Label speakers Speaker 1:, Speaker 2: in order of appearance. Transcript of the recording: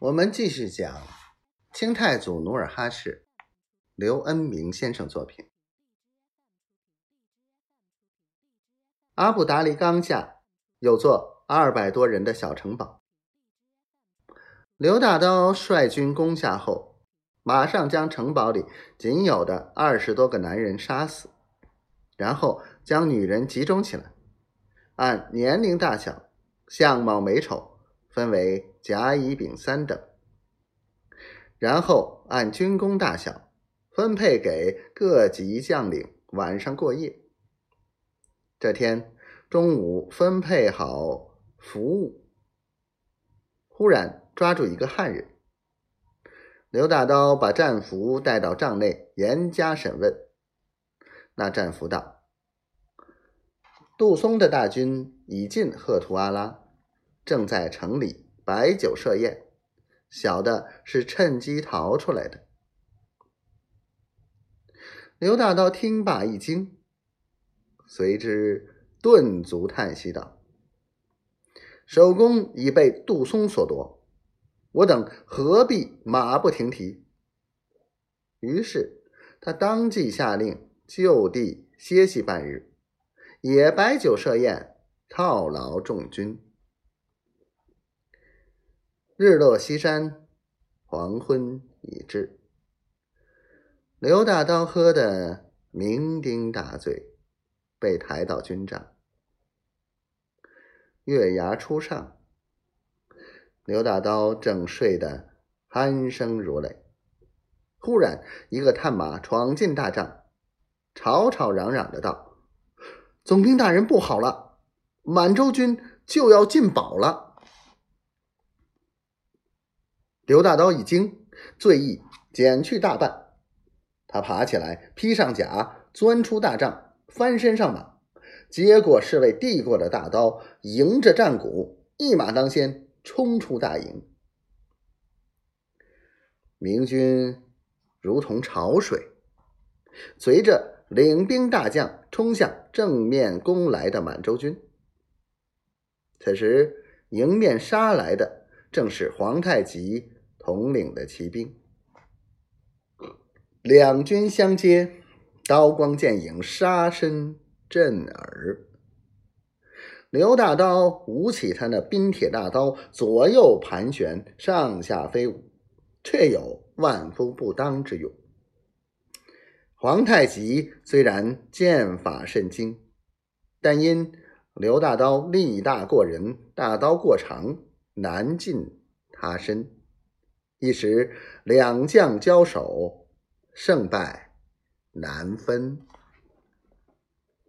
Speaker 1: 我们继续讲清太祖努尔哈赤，刘恩明先生作品。阿布达里冈下有座二百多人的小城堡，刘大刀率军攻下后，马上将城堡里仅有的二十多个男人杀死，然后将女人集中起来，按年龄大小、相貌美丑。分为甲、乙、丙三等，然后按军功大小分配给各级将领晚上过夜。这天中午分配好服务，忽然抓住一个汉人。刘大刀把战俘带到帐内，严加审问。那战俘道：“杜松的大军已进赫图阿拉。”正在城里摆酒设宴，小的是趁机逃出来的。刘大刀听罢一惊，随之顿足叹息道：“首功已被杜松所夺，我等何必马不停蹄？”于是他当即下令就地歇息半日，也摆酒设宴，犒劳众军。日落西山，黄昏已至。刘大刀喝得酩酊大醉，被抬到军帐。月牙初上，刘大刀正睡得鼾声如雷，忽然一个探马闯进大帐，吵吵嚷嚷的道：“总兵大人，不好了！满洲军就要进堡了！”刘大刀一惊，醉意减去大半。他爬起来，披上甲，钻出大帐，翻身上马。接过侍卫递过的大刀，迎着战鼓，一马当先，冲出大营。明军如同潮水，随着领兵大将冲向正面攻来的满洲军。此时，迎面杀来的正是皇太极。统领的骑兵，两军相接，刀光剑影，杀声震耳。刘大刀舞起他那冰铁大刀，左右盘旋，上下飞舞，却有万夫不当之勇。皇太极虽然剑法甚精，但因刘大刀力大过人，大刀过长，难进他身。一时两将交手，胜败难分。